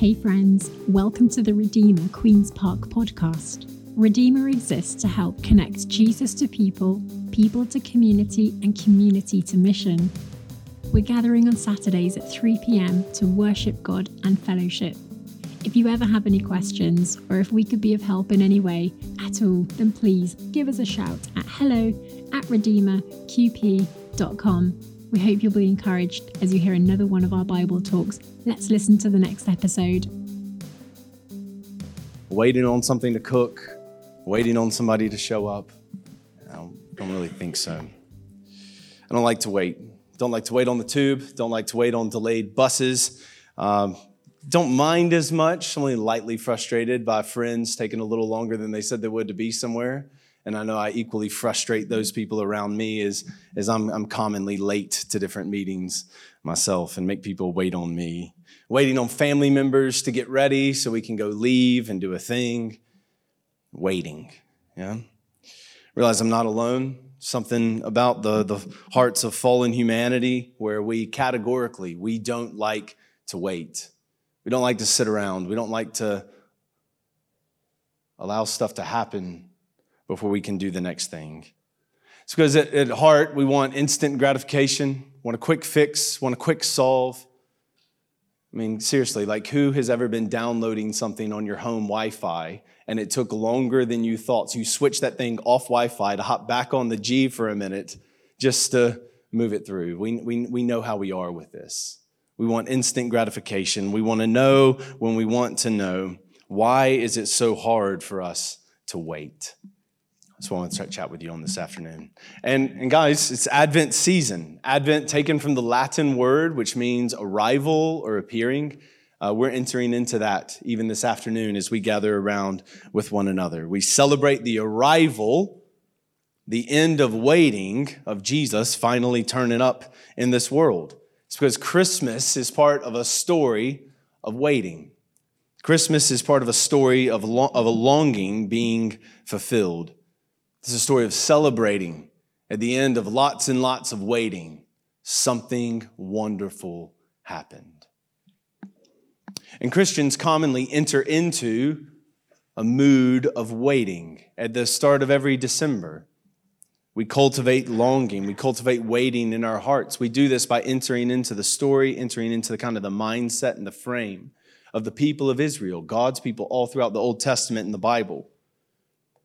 Hey, friends, welcome to the Redeemer Queen's Park podcast. Redeemer exists to help connect Jesus to people, people to community, and community to mission. We're gathering on Saturdays at 3 pm to worship God and fellowship. If you ever have any questions, or if we could be of help in any way at all, then please give us a shout at hello at redeemerqp.com. We hope you'll be encouraged as you hear another one of our Bible talks. Let's listen to the next episode. Waiting on something to cook, waiting on somebody to show up. I don't, really think so. I don't like to wait. Don't like to wait on the tube. Don't like to wait on delayed buses. Um, don't mind as much. Only lightly frustrated by friends taking a little longer than they said they would to be somewhere. And I know I equally frustrate those people around me as, as I'm, I'm commonly late to different meetings myself and make people wait on me. Waiting on family members to get ready so we can go leave and do a thing. Waiting, yeah? Realize I'm not alone. Something about the, the hearts of fallen humanity where we categorically, we don't like to wait. We don't like to sit around. We don't like to allow stuff to happen before we can do the next thing. It's because at, at heart, we want instant gratification, want a quick fix, want a quick solve. I mean, seriously, like who has ever been downloading something on your home Wi Fi and it took longer than you thought? So you switch that thing off Wi Fi to hop back on the G for a minute just to move it through. We, we, we know how we are with this. We want instant gratification. We want to know when we want to know. Why is it so hard for us to wait? That's what I want to chat with you on this afternoon. And, and guys, it's Advent season. Advent taken from the Latin word, which means arrival or appearing. Uh, we're entering into that even this afternoon as we gather around with one another. We celebrate the arrival, the end of waiting of Jesus finally turning up in this world. It's because Christmas is part of a story of waiting. Christmas is part of a story of, lo- of a longing being fulfilled. It's a story of celebrating at the end of lots and lots of waiting. Something wonderful happened. And Christians commonly enter into a mood of waiting at the start of every December. We cultivate longing, we cultivate waiting in our hearts. We do this by entering into the story, entering into the kind of the mindset and the frame of the people of Israel, God's people all throughout the Old Testament and the Bible.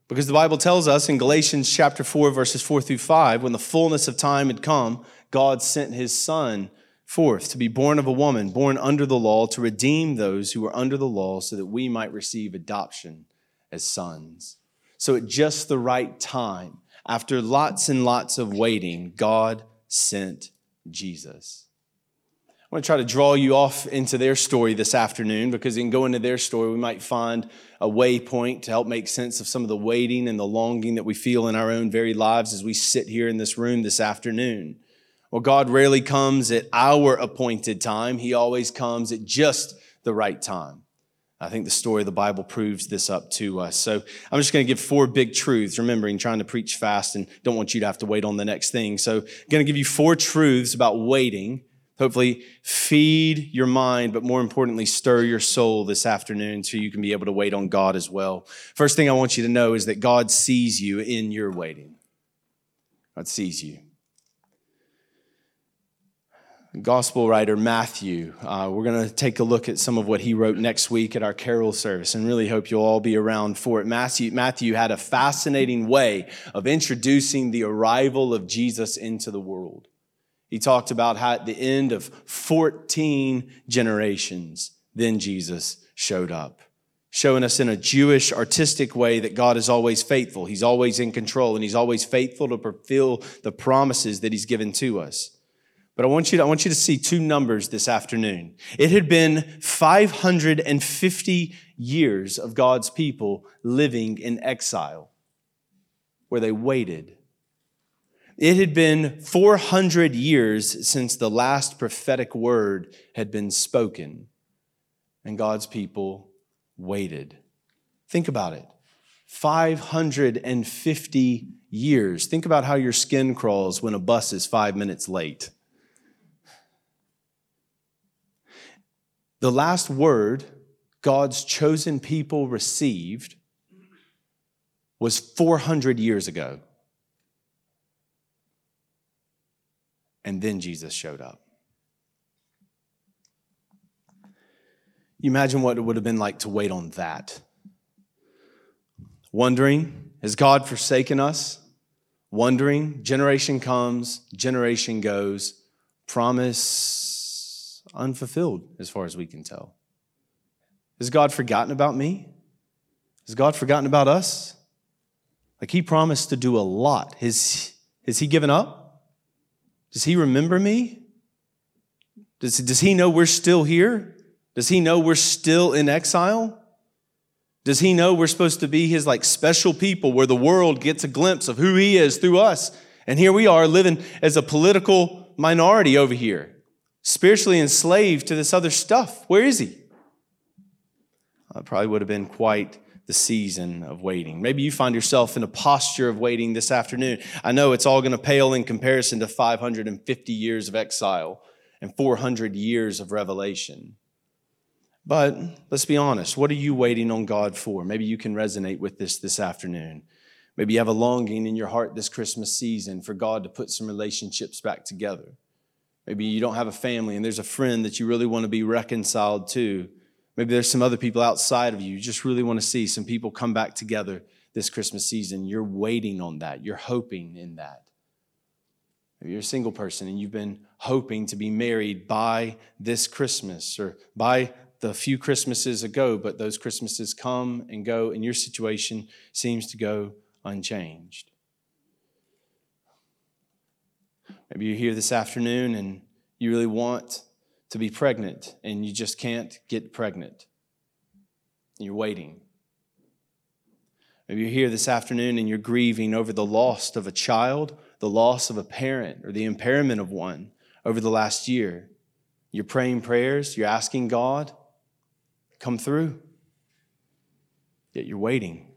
Because the Bible tells us in Galatians chapter 4, verses 4 through 5, when the fullness of time had come, God sent his son forth to be born of a woman, born under the law, to redeem those who were under the law, so that we might receive adoption as sons. So at just the right time, after lots and lots of waiting, God sent Jesus. I want to try to draw you off into their story this afternoon because in going to their story, we might find a waypoint to help make sense of some of the waiting and the longing that we feel in our own very lives as we sit here in this room this afternoon. Well, God rarely comes at our appointed time, He always comes at just the right time. I think the story of the Bible proves this up to us. So I'm just going to give four big truths, remembering trying to preach fast and don't want you to have to wait on the next thing. So I'm going to give you four truths about waiting hopefully feed your mind, but more importantly, stir your soul this afternoon so you can be able to wait on God as well. First thing I want you to know is that God sees you in your waiting. God sees you. Gospel writer Matthew, uh, we're going to take a look at some of what he wrote next week at our carol service and really hope you'll all be around for it. Matthew, Matthew had a fascinating way of introducing the arrival of Jesus into the world. He talked about how at the end of 14 generations, then Jesus showed up, showing us in a Jewish artistic way that God is always faithful. He's always in control and he's always faithful to fulfill the promises that he's given to us. But I want you to, I want you to see two numbers this afternoon. It had been 550 years of God's people living in exile where they waited it had been 400 years since the last prophetic word had been spoken, and God's people waited. Think about it 550 years. Think about how your skin crawls when a bus is five minutes late. The last word God's chosen people received was 400 years ago. And then Jesus showed up. You imagine what it would have been like to wait on that. Wondering, has God forsaken us? Wondering, generation comes, generation goes, promise unfulfilled as far as we can tell. Has God forgotten about me? Has God forgotten about us? Like he promised to do a lot. Has, has he given up? Does he remember me? Does, does he know we're still here? Does he know we're still in exile? Does he know we're supposed to be his like special people where the world gets a glimpse of who he is through us? And here we are living as a political minority over here, spiritually enslaved to this other stuff. Where is he? I probably would have been quite the season of waiting. Maybe you find yourself in a posture of waiting this afternoon. I know it's all going to pale in comparison to 550 years of exile and 400 years of revelation. But let's be honest, what are you waiting on God for? Maybe you can resonate with this this afternoon. Maybe you have a longing in your heart this Christmas season for God to put some relationships back together. Maybe you don't have a family and there's a friend that you really want to be reconciled to. Maybe there's some other people outside of you. You just really want to see some people come back together this Christmas season. You're waiting on that, you're hoping in that. Maybe you're a single person and you've been hoping to be married by this Christmas or by the few Christmases ago, but those Christmases come and go, and your situation seems to go unchanged. Maybe you're here this afternoon and you really want to be pregnant and you just can't get pregnant. You're waiting. Maybe you're here this afternoon and you're grieving over the loss of a child, the loss of a parent, or the impairment of one over the last year. You're praying prayers, you're asking God, come through, yet you're waiting.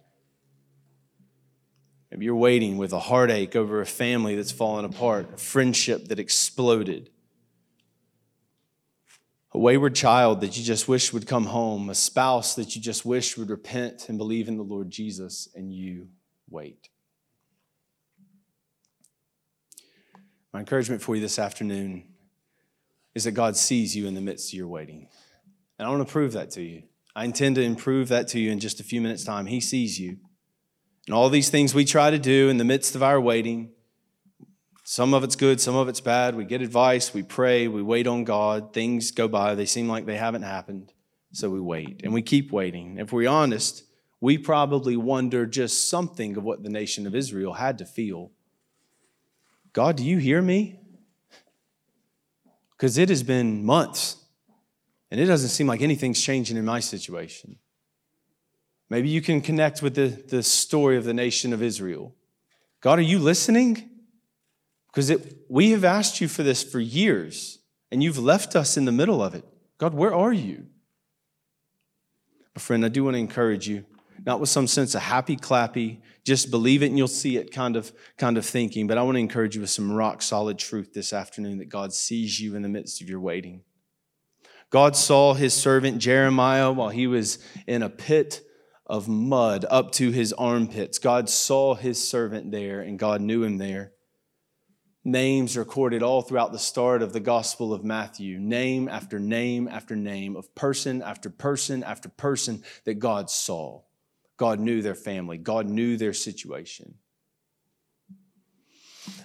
Maybe you're waiting with a heartache over a family that's fallen apart, a friendship that exploded a wayward child that you just wish would come home, a spouse that you just wish would repent and believe in the Lord Jesus, and you wait. My encouragement for you this afternoon is that God sees you in the midst of your waiting. And I want to prove that to you. I intend to improve that to you in just a few minutes' time. He sees you. And all these things we try to do in the midst of our waiting, some of it's good, some of it's bad. We get advice, we pray, we wait on God. Things go by, they seem like they haven't happened. So we wait and we keep waiting. If we're honest, we probably wonder just something of what the nation of Israel had to feel. God, do you hear me? Because it has been months and it doesn't seem like anything's changing in my situation. Maybe you can connect with the, the story of the nation of Israel. God, are you listening? Because we have asked you for this for years, and you've left us in the middle of it. God, where are you? But friend, I do want to encourage you, not with some sense of happy clappy, just believe it and you'll see it kind of, kind of thinking, but I want to encourage you with some rock solid truth this afternoon that God sees you in the midst of your waiting. God saw his servant Jeremiah while he was in a pit of mud up to his armpits. God saw his servant there, and God knew him there names recorded all throughout the start of the Gospel of Matthew, name after name after name of person after person after person that God saw. God knew their family, God knew their situation.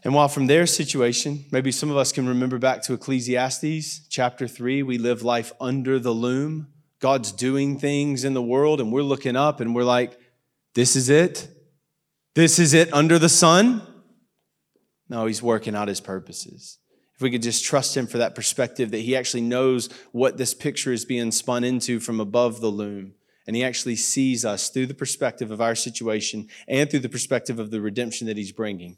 And while from their situation, maybe some of us can remember back to Ecclesiastes chapter 3, we live life under the loom. God's doing things in the world, and we're looking up and we're like, this is it? This is it under the sun? No, he's working out his purposes. If we could just trust him for that perspective that he actually knows what this picture is being spun into from above the loom. And he actually sees us through the perspective of our situation and through the perspective of the redemption that he's bringing.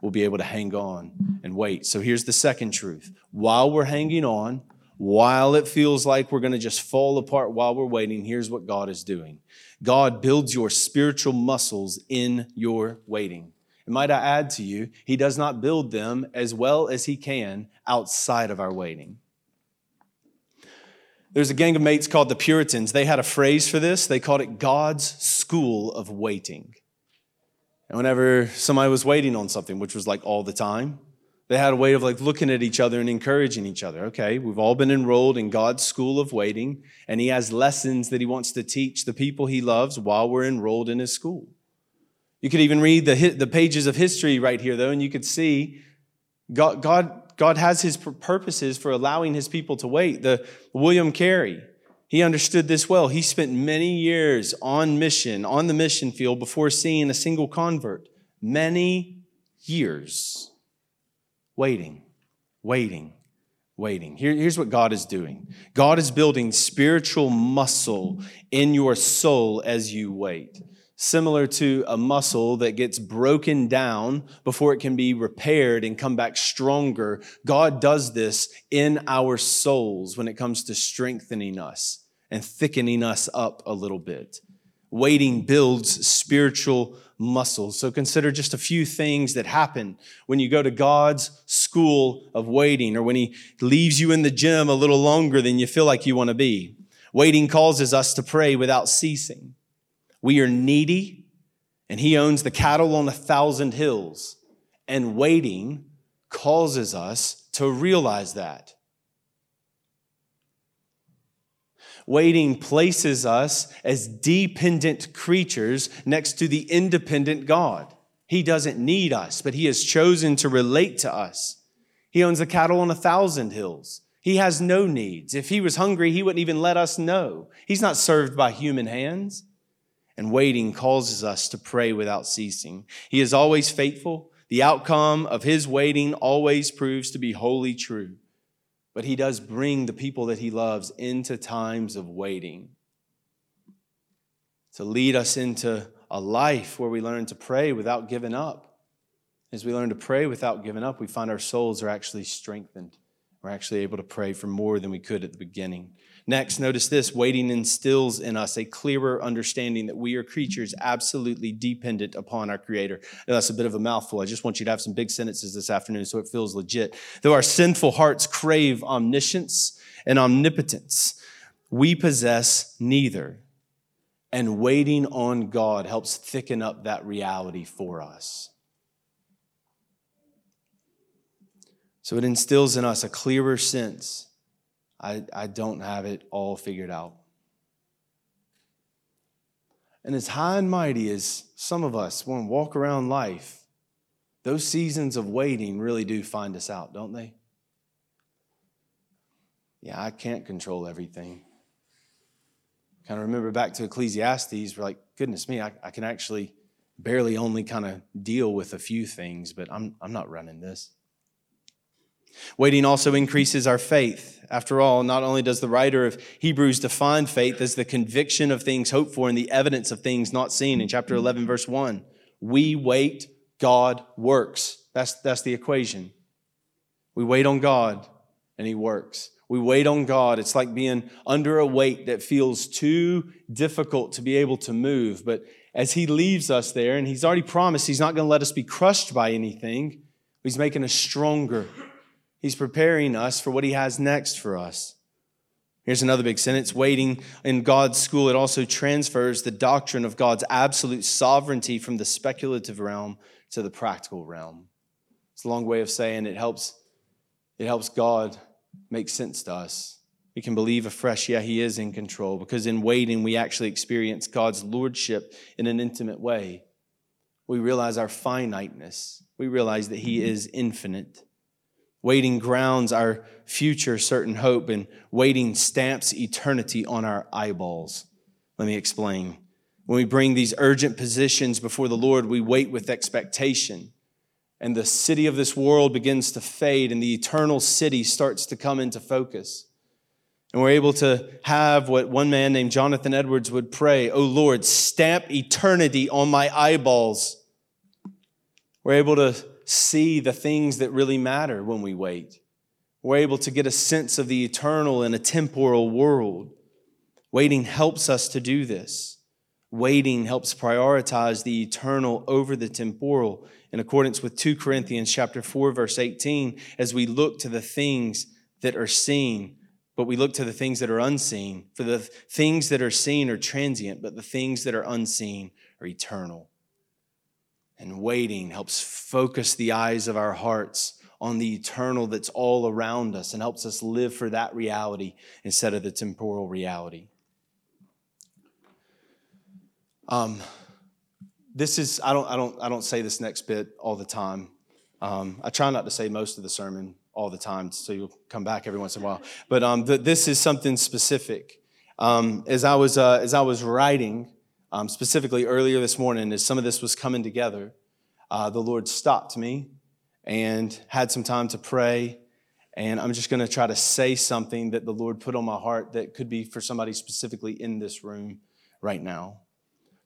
We'll be able to hang on and wait. So here's the second truth. While we're hanging on, while it feels like we're going to just fall apart while we're waiting, here's what God is doing God builds your spiritual muscles in your waiting. And might I add to you, He does not build them as well as He can outside of our waiting. There's a gang of mates called the Puritans. They had a phrase for this. They called it God's school of waiting. And whenever somebody was waiting on something, which was like all the time, they had a way of like looking at each other and encouraging each other. Okay, we've all been enrolled in God's school of waiting, and He has lessons that He wants to teach the people He loves while we're enrolled in His school. You could even read the, the pages of history right here, though, and you could see God, God, God has His purposes for allowing His people to wait. The William Carey, he understood this well. He spent many years on mission, on the mission field, before seeing a single convert. Many years waiting, waiting, waiting. Here, here's what God is doing God is building spiritual muscle in your soul as you wait. Similar to a muscle that gets broken down before it can be repaired and come back stronger, God does this in our souls when it comes to strengthening us and thickening us up a little bit. Waiting builds spiritual muscles. So consider just a few things that happen when you go to God's school of waiting or when He leaves you in the gym a little longer than you feel like you want to be. Waiting causes us to pray without ceasing. We are needy, and He owns the cattle on a thousand hills. And waiting causes us to realize that. Waiting places us as dependent creatures next to the independent God. He doesn't need us, but He has chosen to relate to us. He owns the cattle on a thousand hills. He has no needs. If He was hungry, He wouldn't even let us know. He's not served by human hands. And waiting causes us to pray without ceasing. He is always faithful. The outcome of His waiting always proves to be wholly true but he does bring the people that he loves into times of waiting to lead us into a life where we learn to pray without giving up. As we learn to pray without giving up, we find our souls are actually strengthened. We're actually able to pray for more than we could at the beginning. Next, notice this waiting instills in us a clearer understanding that we are creatures absolutely dependent upon our Creator. Now, that's a bit of a mouthful. I just want you to have some big sentences this afternoon so it feels legit. Though our sinful hearts crave omniscience and omnipotence, we possess neither. And waiting on God helps thicken up that reality for us. So it instills in us a clearer sense I, I don't have it all figured out. And as high and mighty as some of us want to walk around life, those seasons of waiting really do find us out, don't they? Yeah, I can't control everything. Kind of remember back to Ecclesiastes, we're like, goodness me, I, I can actually barely only kind of deal with a few things, but I'm, I'm not running this. Waiting also increases our faith. After all, not only does the writer of Hebrews define faith as the conviction of things hoped for and the evidence of things not seen in chapter 11, verse 1, we wait, God works. That's, that's the equation. We wait on God and He works. We wait on God. It's like being under a weight that feels too difficult to be able to move. But as He leaves us there, and He's already promised He's not going to let us be crushed by anything, He's making us stronger. He's preparing us for what He has next for us. Here's another big sentence waiting in God's school. It also transfers the doctrine of God's absolute sovereignty from the speculative realm to the practical realm. It's a long way of saying it helps, it helps God make sense to us. We can believe afresh, yeah, He is in control, because in waiting, we actually experience God's lordship in an intimate way. We realize our finiteness, we realize that He is infinite. Waiting grounds our future certain hope, and waiting stamps eternity on our eyeballs. Let me explain. When we bring these urgent positions before the Lord, we wait with expectation. And the city of this world begins to fade, and the eternal city starts to come into focus. And we're able to have what one man named Jonathan Edwards would pray Oh Lord, stamp eternity on my eyeballs. We're able to see the things that really matter when we wait. We're able to get a sense of the eternal in a temporal world. Waiting helps us to do this. Waiting helps prioritize the eternal over the temporal in accordance with 2 Corinthians chapter 4 verse 18 as we look to the things that are seen but we look to the things that are unseen. For the things that are seen are transient, but the things that are unseen are eternal. And waiting helps focus the eyes of our hearts on the eternal that's all around us and helps us live for that reality instead of the temporal reality. Um, this is I don't I don't I don't say this next bit all the time. Um, I try not to say most of the sermon all the time, so you'll come back every once in a while. But um, this is something specific. Um, as I was uh, as I was writing, um, specifically earlier this morning, as some of this was coming together, uh, the Lord stopped me and had some time to pray. And I'm just going to try to say something that the Lord put on my heart that could be for somebody specifically in this room right now.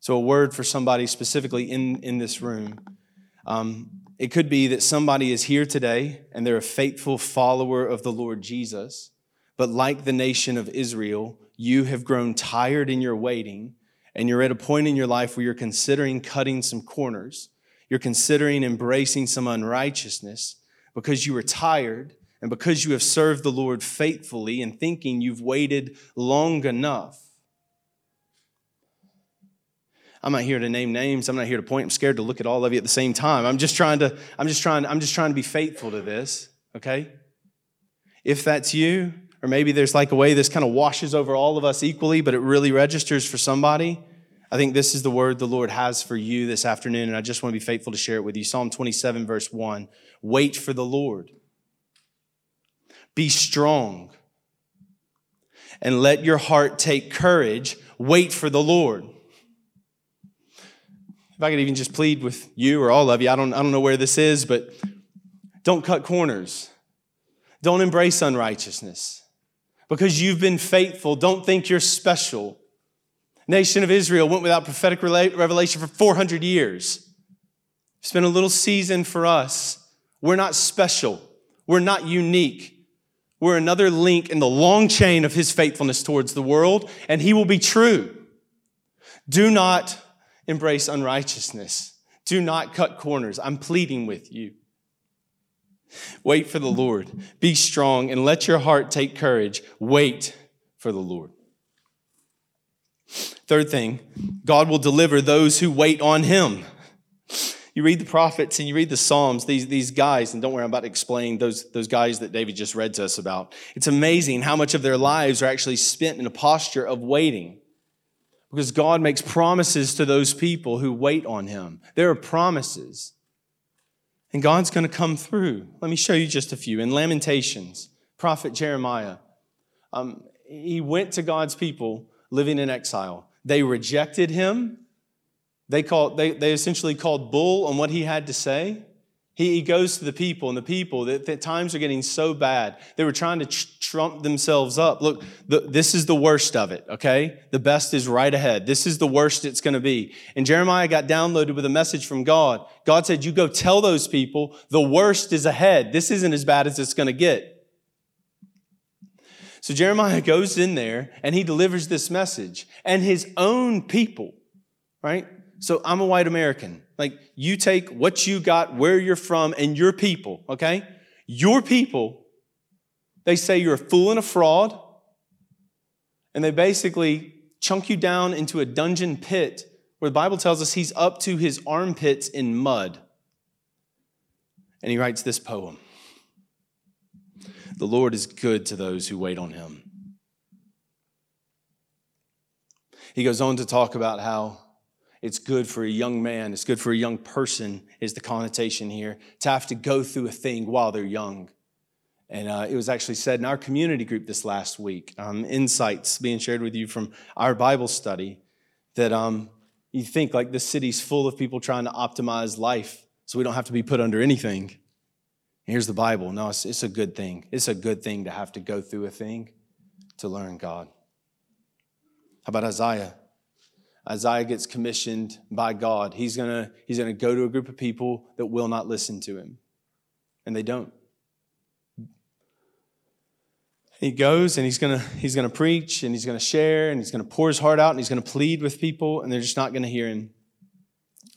So, a word for somebody specifically in, in this room. Um, it could be that somebody is here today and they're a faithful follower of the Lord Jesus, but like the nation of Israel, you have grown tired in your waiting and you're at a point in your life where you're considering cutting some corners. You're considering embracing some unrighteousness because you are tired and because you have served the Lord faithfully and thinking you've waited long enough. I'm not here to name names. I'm not here to point. I'm scared to look at all of you at the same time. I'm just trying to, I'm just trying, I'm just trying to be faithful to this, okay? If that's you, or maybe there's like a way this kind of washes over all of us equally, but it really registers for somebody. I think this is the word the Lord has for you this afternoon, and I just want to be faithful to share it with you. Psalm 27, verse 1 Wait for the Lord, be strong, and let your heart take courage. Wait for the Lord. If I could even just plead with you or all of you, I don't, I don't know where this is, but don't cut corners. Don't embrace unrighteousness. Because you've been faithful, don't think you're special. Nation of Israel went without prophetic revelation for 400 years. It's been a little season for us. We're not special. We're not unique. We're another link in the long chain of his faithfulness towards the world, and he will be true. Do not embrace unrighteousness. Do not cut corners. I'm pleading with you. Wait for the Lord. Be strong and let your heart take courage. Wait for the Lord. Third thing, God will deliver those who wait on him. You read the prophets and you read the Psalms, these, these guys, and don't worry, I'm about to explain those, those guys that David just read to us about. It's amazing how much of their lives are actually spent in a posture of waiting. Because God makes promises to those people who wait on Him. There are promises. And God's going to come through. Let me show you just a few. In Lamentations, prophet Jeremiah, um, he went to God's people living in exile. They rejected him. They, called, they, they essentially called bull on what he had to say. He, he goes to the people, and the people, that, times are getting so bad. They were trying to tr- trump themselves up. Look, the, this is the worst of it, okay? The best is right ahead. This is the worst it's going to be. And Jeremiah got downloaded with a message from God. God said, You go tell those people the worst is ahead. This isn't as bad as it's going to get. So Jeremiah goes in there and he delivers this message. And his own people, right? So I'm a white American. Like, you take what you got, where you're from, and your people, okay? Your people, they say you're a fool and a fraud, and they basically chunk you down into a dungeon pit where the Bible tells us he's up to his armpits in mud. And he writes this poem The Lord is good to those who wait on him. He goes on to talk about how it's good for a young man, it's good for a young person, is the connotation here, to have to go through a thing while they're young. And uh, it was actually said in our community group this last week, um, insights being shared with you from our Bible study, that um, you think like the city's full of people trying to optimize life so we don't have to be put under anything. Here's the Bible. No, it's, it's a good thing. It's a good thing to have to go through a thing to learn God. How about Isaiah? Isaiah gets commissioned by God. He's going to he's going to go to a group of people that will not listen to him. And they don't. He goes and he's going to he's going to preach and he's going to share and he's going to pour his heart out and he's going to plead with people and they're just not going to hear him.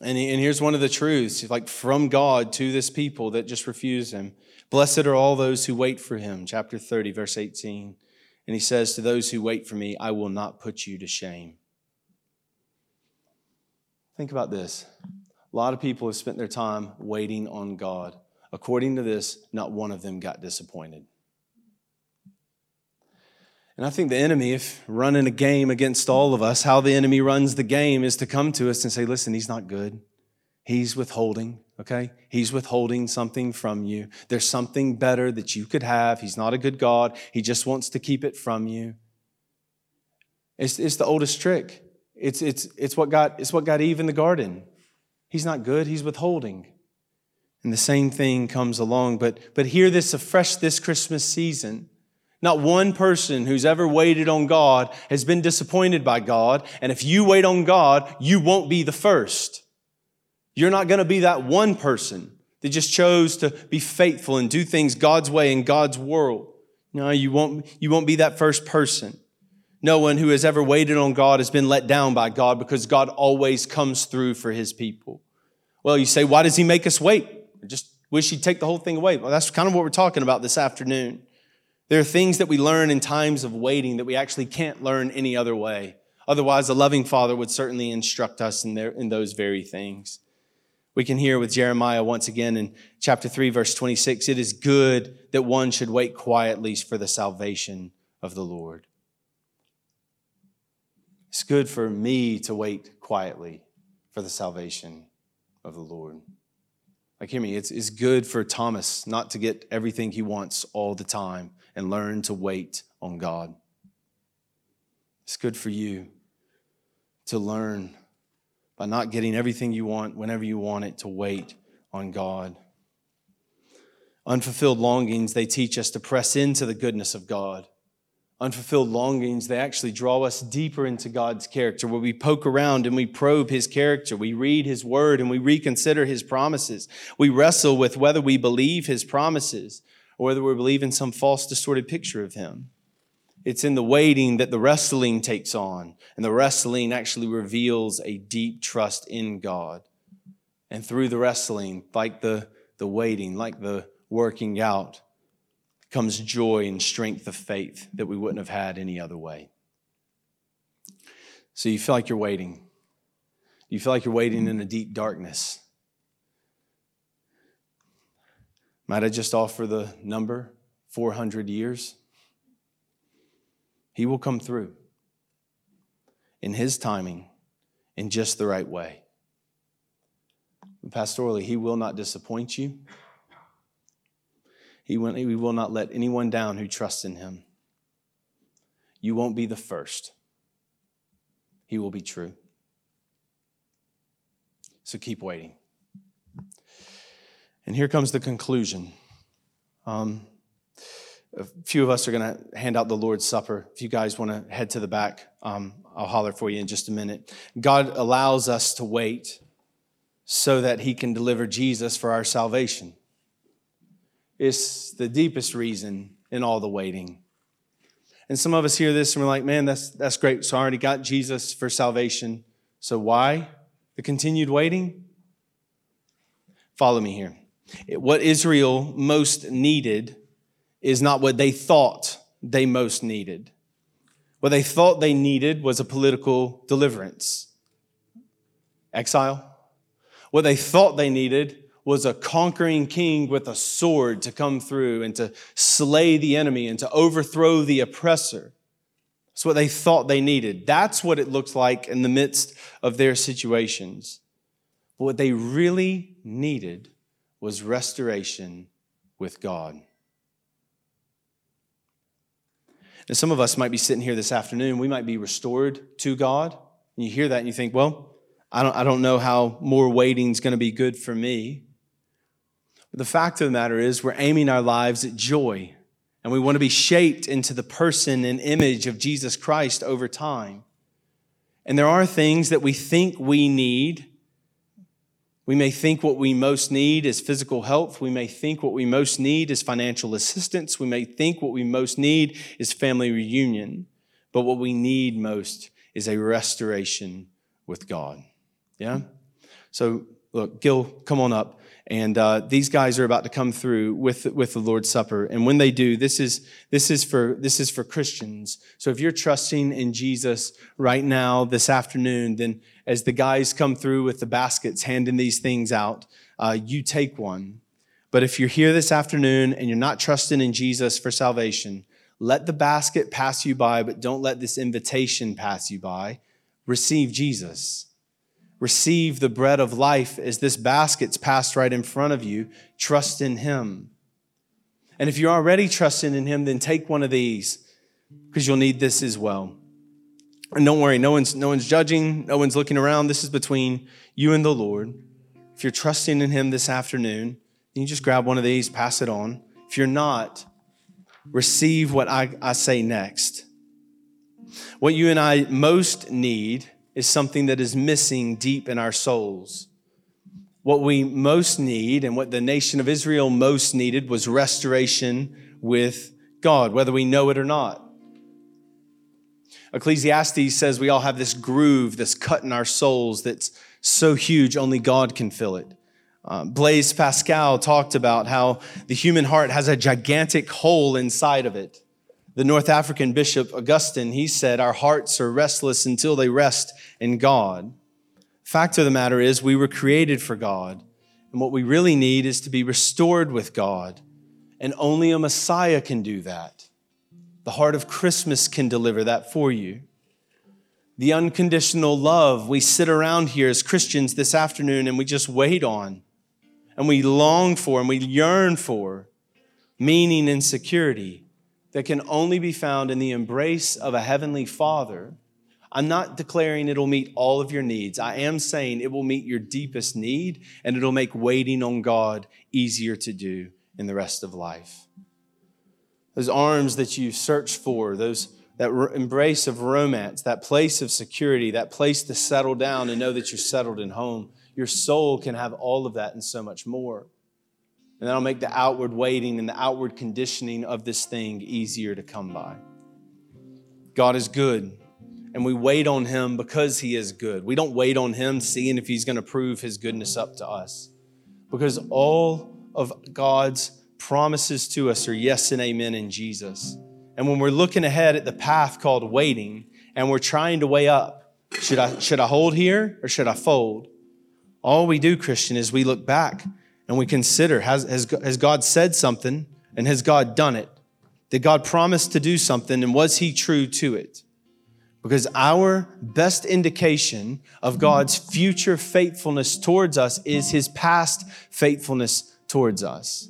And, he, and here's one of the truths, like from God to this people that just refuse him. Blessed are all those who wait for him, chapter 30, verse 18. And he says, To those who wait for me, I will not put you to shame. Think about this. A lot of people have spent their time waiting on God. According to this, not one of them got disappointed. And I think the enemy, if running a game against all of us, how the enemy runs the game is to come to us and say, listen, he's not good. He's withholding, okay? He's withholding something from you. There's something better that you could have. He's not a good God. He just wants to keep it from you. It's, it's the oldest trick. It's, it's, it's, what got, it's what got Eve in the garden. He's not good, he's withholding. And the same thing comes along. But, but hear this afresh this Christmas season. Not one person who's ever waited on God has been disappointed by God. And if you wait on God, you won't be the first. You're not going to be that one person that just chose to be faithful and do things God's way in God's world. No, you won't, you won't be that first person. No one who has ever waited on God has been let down by God because God always comes through for his people. Well, you say, why does he make us wait? I just wish he'd take the whole thing away. Well, that's kind of what we're talking about this afternoon. There are things that we learn in times of waiting that we actually can't learn any other way. Otherwise, a loving father would certainly instruct us in, there, in those very things. We can hear with Jeremiah once again in chapter 3, verse 26 it is good that one should wait quietly for the salvation of the Lord. It's good for me to wait quietly for the salvation of the Lord. Like, hear me, it's, it's good for Thomas not to get everything he wants all the time and learn to wait on God. It's good for you to learn by not getting everything you want whenever you want it to wait on God. Unfulfilled longings, they teach us to press into the goodness of God unfulfilled longings, they actually draw us deeper into God's character, where we poke around and we probe His character. We read His word and we reconsider His promises. We wrestle with whether we believe His promises or whether we believe in some false, distorted picture of Him. It's in the waiting that the wrestling takes on, and the wrestling actually reveals a deep trust in God. And through the wrestling, like the, the waiting, like the working out, comes joy and strength of faith that we wouldn't have had any other way. So you feel like you're waiting. You feel like you're waiting in a deep darkness. Might I just offer the number 400 years? He will come through in His timing in just the right way. Pastorally, He will not disappoint you. He will, not let anyone down who trusts in him. You won't be the first, he will be true. So keep waiting. And here comes the conclusion. Um, a few of us are going to hand out the Lord's Supper. If you guys want to head to the back, um, I'll holler for you in just a minute. God allows us to wait so that He can deliver Jesus for our salvation. It's the deepest reason in all the waiting. And some of us hear this and we're like, man, that's, that's great. So I already got Jesus for salvation. So why the continued waiting? Follow me here. What Israel most needed is not what they thought they most needed. What they thought they needed was a political deliverance, exile. What they thought they needed was a conquering king with a sword to come through and to slay the enemy and to overthrow the oppressor. That's what they thought they needed. That's what it looked like in the midst of their situations. But what they really needed was restoration with God. And some of us might be sitting here this afternoon, we might be restored to God. And you hear that and you think, well, I don't, I don't know how more waiting is going to be good for me. The fact of the matter is, we're aiming our lives at joy, and we want to be shaped into the person and image of Jesus Christ over time. And there are things that we think we need. We may think what we most need is physical health. We may think what we most need is financial assistance. We may think what we most need is family reunion. But what we need most is a restoration with God. Yeah? So look, Gil, come on up. And uh, these guys are about to come through with, with the Lord's Supper. And when they do, this is, this, is for, this is for Christians. So if you're trusting in Jesus right now, this afternoon, then as the guys come through with the baskets handing these things out, uh, you take one. But if you're here this afternoon and you're not trusting in Jesus for salvation, let the basket pass you by, but don't let this invitation pass you by. Receive Jesus. Receive the bread of life as this basket's passed right in front of you. Trust in Him. And if you're already trusting in Him, then take one of these because you'll need this as well. And don't worry, no one's, no one's judging, no one's looking around. This is between you and the Lord. If you're trusting in Him this afternoon, then you just grab one of these, pass it on. If you're not, receive what I, I say next. What you and I most need is something that is missing deep in our souls. What we most need and what the nation of Israel most needed was restoration with God, whether we know it or not. Ecclesiastes says we all have this groove, this cut in our souls that's so huge, only God can fill it. Uh, Blaise Pascal talked about how the human heart has a gigantic hole inside of it. The North African bishop Augustine, he said, Our hearts are restless until they rest in God. Fact of the matter is, we were created for God. And what we really need is to be restored with God. And only a Messiah can do that. The heart of Christmas can deliver that for you. The unconditional love we sit around here as Christians this afternoon and we just wait on and we long for and we yearn for meaning and security that can only be found in the embrace of a heavenly Father. I'm not declaring it'll meet all of your needs. I am saying it will meet your deepest need and it'll make waiting on God easier to do in the rest of life. Those arms that you search for, those that embrace of romance, that place of security, that place to settle down and know that you're settled in home your soul can have all of that and so much more. And that'll make the outward waiting and the outward conditioning of this thing easier to come by. God is good, and we wait on Him because He is good. We don't wait on Him seeing if He's going to prove His goodness up to us. Because all of God's promises to us are yes and amen in Jesus. And when we're looking ahead at the path called waiting and we're trying to weigh up, should I, should I hold here or should I fold? All we do, Christian, is we look back and we consider has, has, has God said something and has God done it? Did God promise to do something and was he true to it? Because our best indication of God's future faithfulness towards us is his past faithfulness towards us.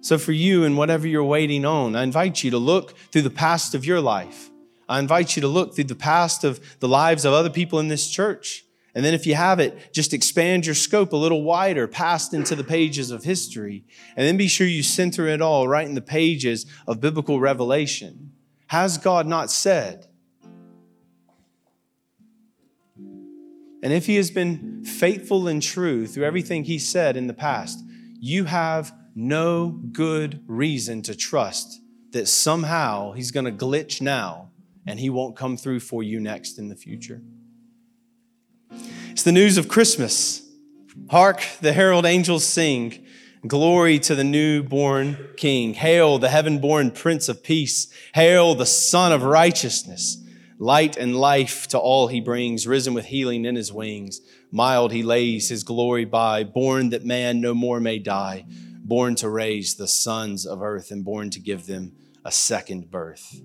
So, for you and whatever you're waiting on, I invite you to look through the past of your life. I invite you to look through the past of the lives of other people in this church. And then, if you have it, just expand your scope a little wider, past into the pages of history. And then be sure you center it all right in the pages of biblical revelation. Has God not said? And if He has been faithful and true through everything He said in the past, you have no good reason to trust that somehow He's going to glitch now and He won't come through for you next in the future. It's the news of Christmas. Hark, the herald angels sing. Glory to the newborn King. Hail, the heaven born Prince of Peace. Hail, the Son of Righteousness. Light and life to all he brings, risen with healing in his wings. Mild he lays his glory by, born that man no more may die, born to raise the sons of earth and born to give them a second birth.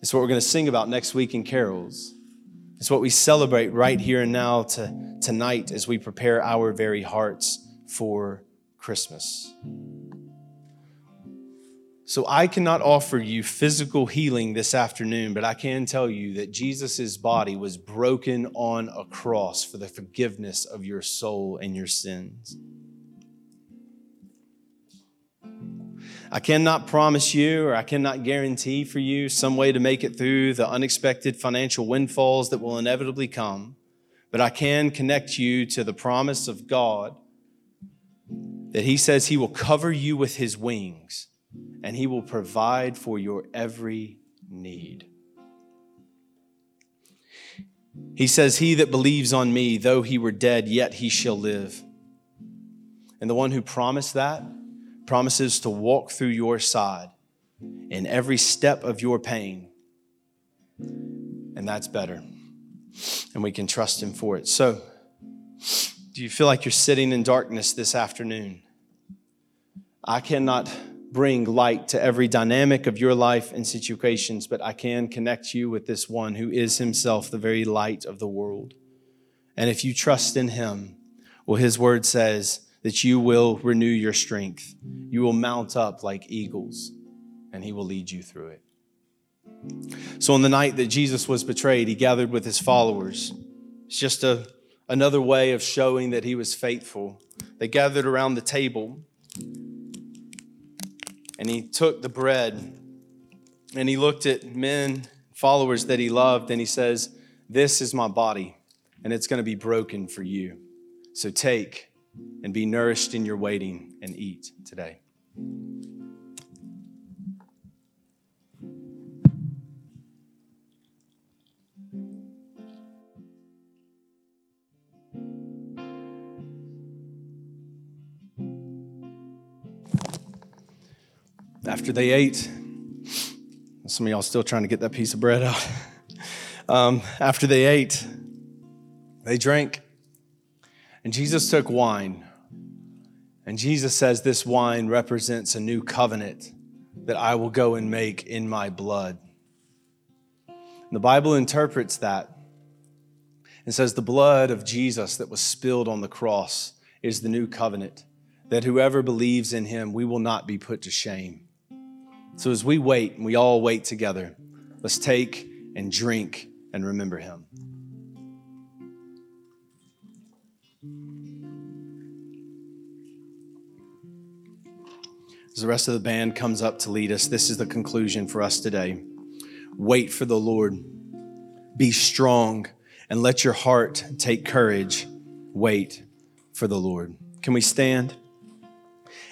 It's what we're going to sing about next week in carols. It's what we celebrate right here and now to, tonight as we prepare our very hearts for Christmas. So I cannot offer you physical healing this afternoon, but I can tell you that Jesus' body was broken on a cross for the forgiveness of your soul and your sins. I cannot promise you or I cannot guarantee for you some way to make it through the unexpected financial windfalls that will inevitably come, but I can connect you to the promise of God that He says He will cover you with His wings and He will provide for your every need. He says, He that believes on me, though he were dead, yet he shall live. And the one who promised that promises to walk through your side in every step of your pain. And that's better. And we can trust him for it. So, do you feel like you're sitting in darkness this afternoon? I cannot bring light to every dynamic of your life and situations, but I can connect you with this one who is himself the very light of the world. And if you trust in him, well, his word says that you will renew your strength. You will mount up like eagles, and he will lead you through it. So, on the night that Jesus was betrayed, he gathered with his followers. It's just a, another way of showing that he was faithful. They gathered around the table and he took the bread and he looked at men, followers that he loved, and he says, This is my body, and it's going to be broken for you. So take and be nourished in your waiting and eat today. after they ate, some of y'all still trying to get that piece of bread out. um, after they ate, they drank. And Jesus took wine. And Jesus says, This wine represents a new covenant that I will go and make in my blood. And the Bible interprets that and says, The blood of Jesus that was spilled on the cross is the new covenant, that whoever believes in him, we will not be put to shame. So as we wait, and we all wait together, let's take and drink and remember him. As the rest of the band comes up to lead us, this is the conclusion for us today. Wait for the Lord. Be strong and let your heart take courage. Wait for the Lord. Can we stand?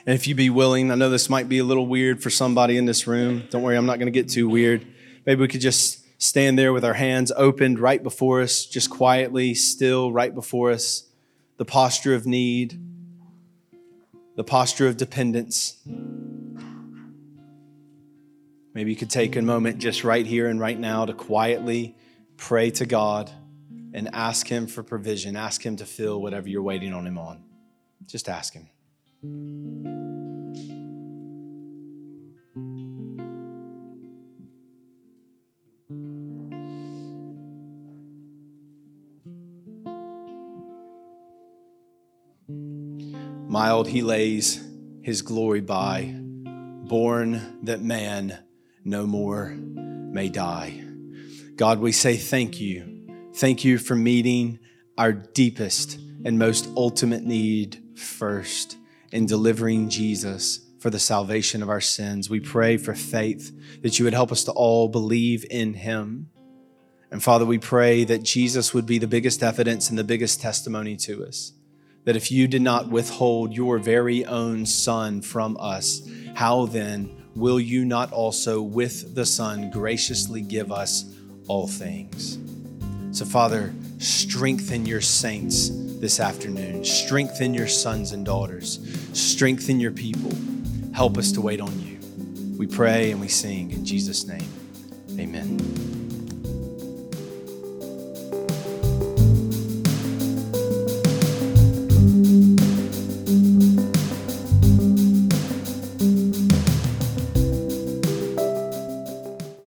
And if you be willing, I know this might be a little weird for somebody in this room. Don't worry, I'm not going to get too weird. Maybe we could just stand there with our hands opened right before us, just quietly, still right before us. The posture of need, the posture of dependence. Maybe you could take a moment just right here and right now to quietly pray to God and ask Him for provision. Ask Him to fill whatever you're waiting on Him on. Just ask Him. Mild he lays his glory by, born that man no more may die. God, we say thank you. Thank you for meeting our deepest and most ultimate need first in delivering Jesus for the salvation of our sins. We pray for faith that you would help us to all believe in him. And Father, we pray that Jesus would be the biggest evidence and the biggest testimony to us. That if you did not withhold your very own Son from us, how then will you not also with the Son graciously give us all things? So, Father, strengthen your saints this afternoon. Strengthen your sons and daughters. Strengthen your people. Help us to wait on you. We pray and we sing in Jesus' name. Amen.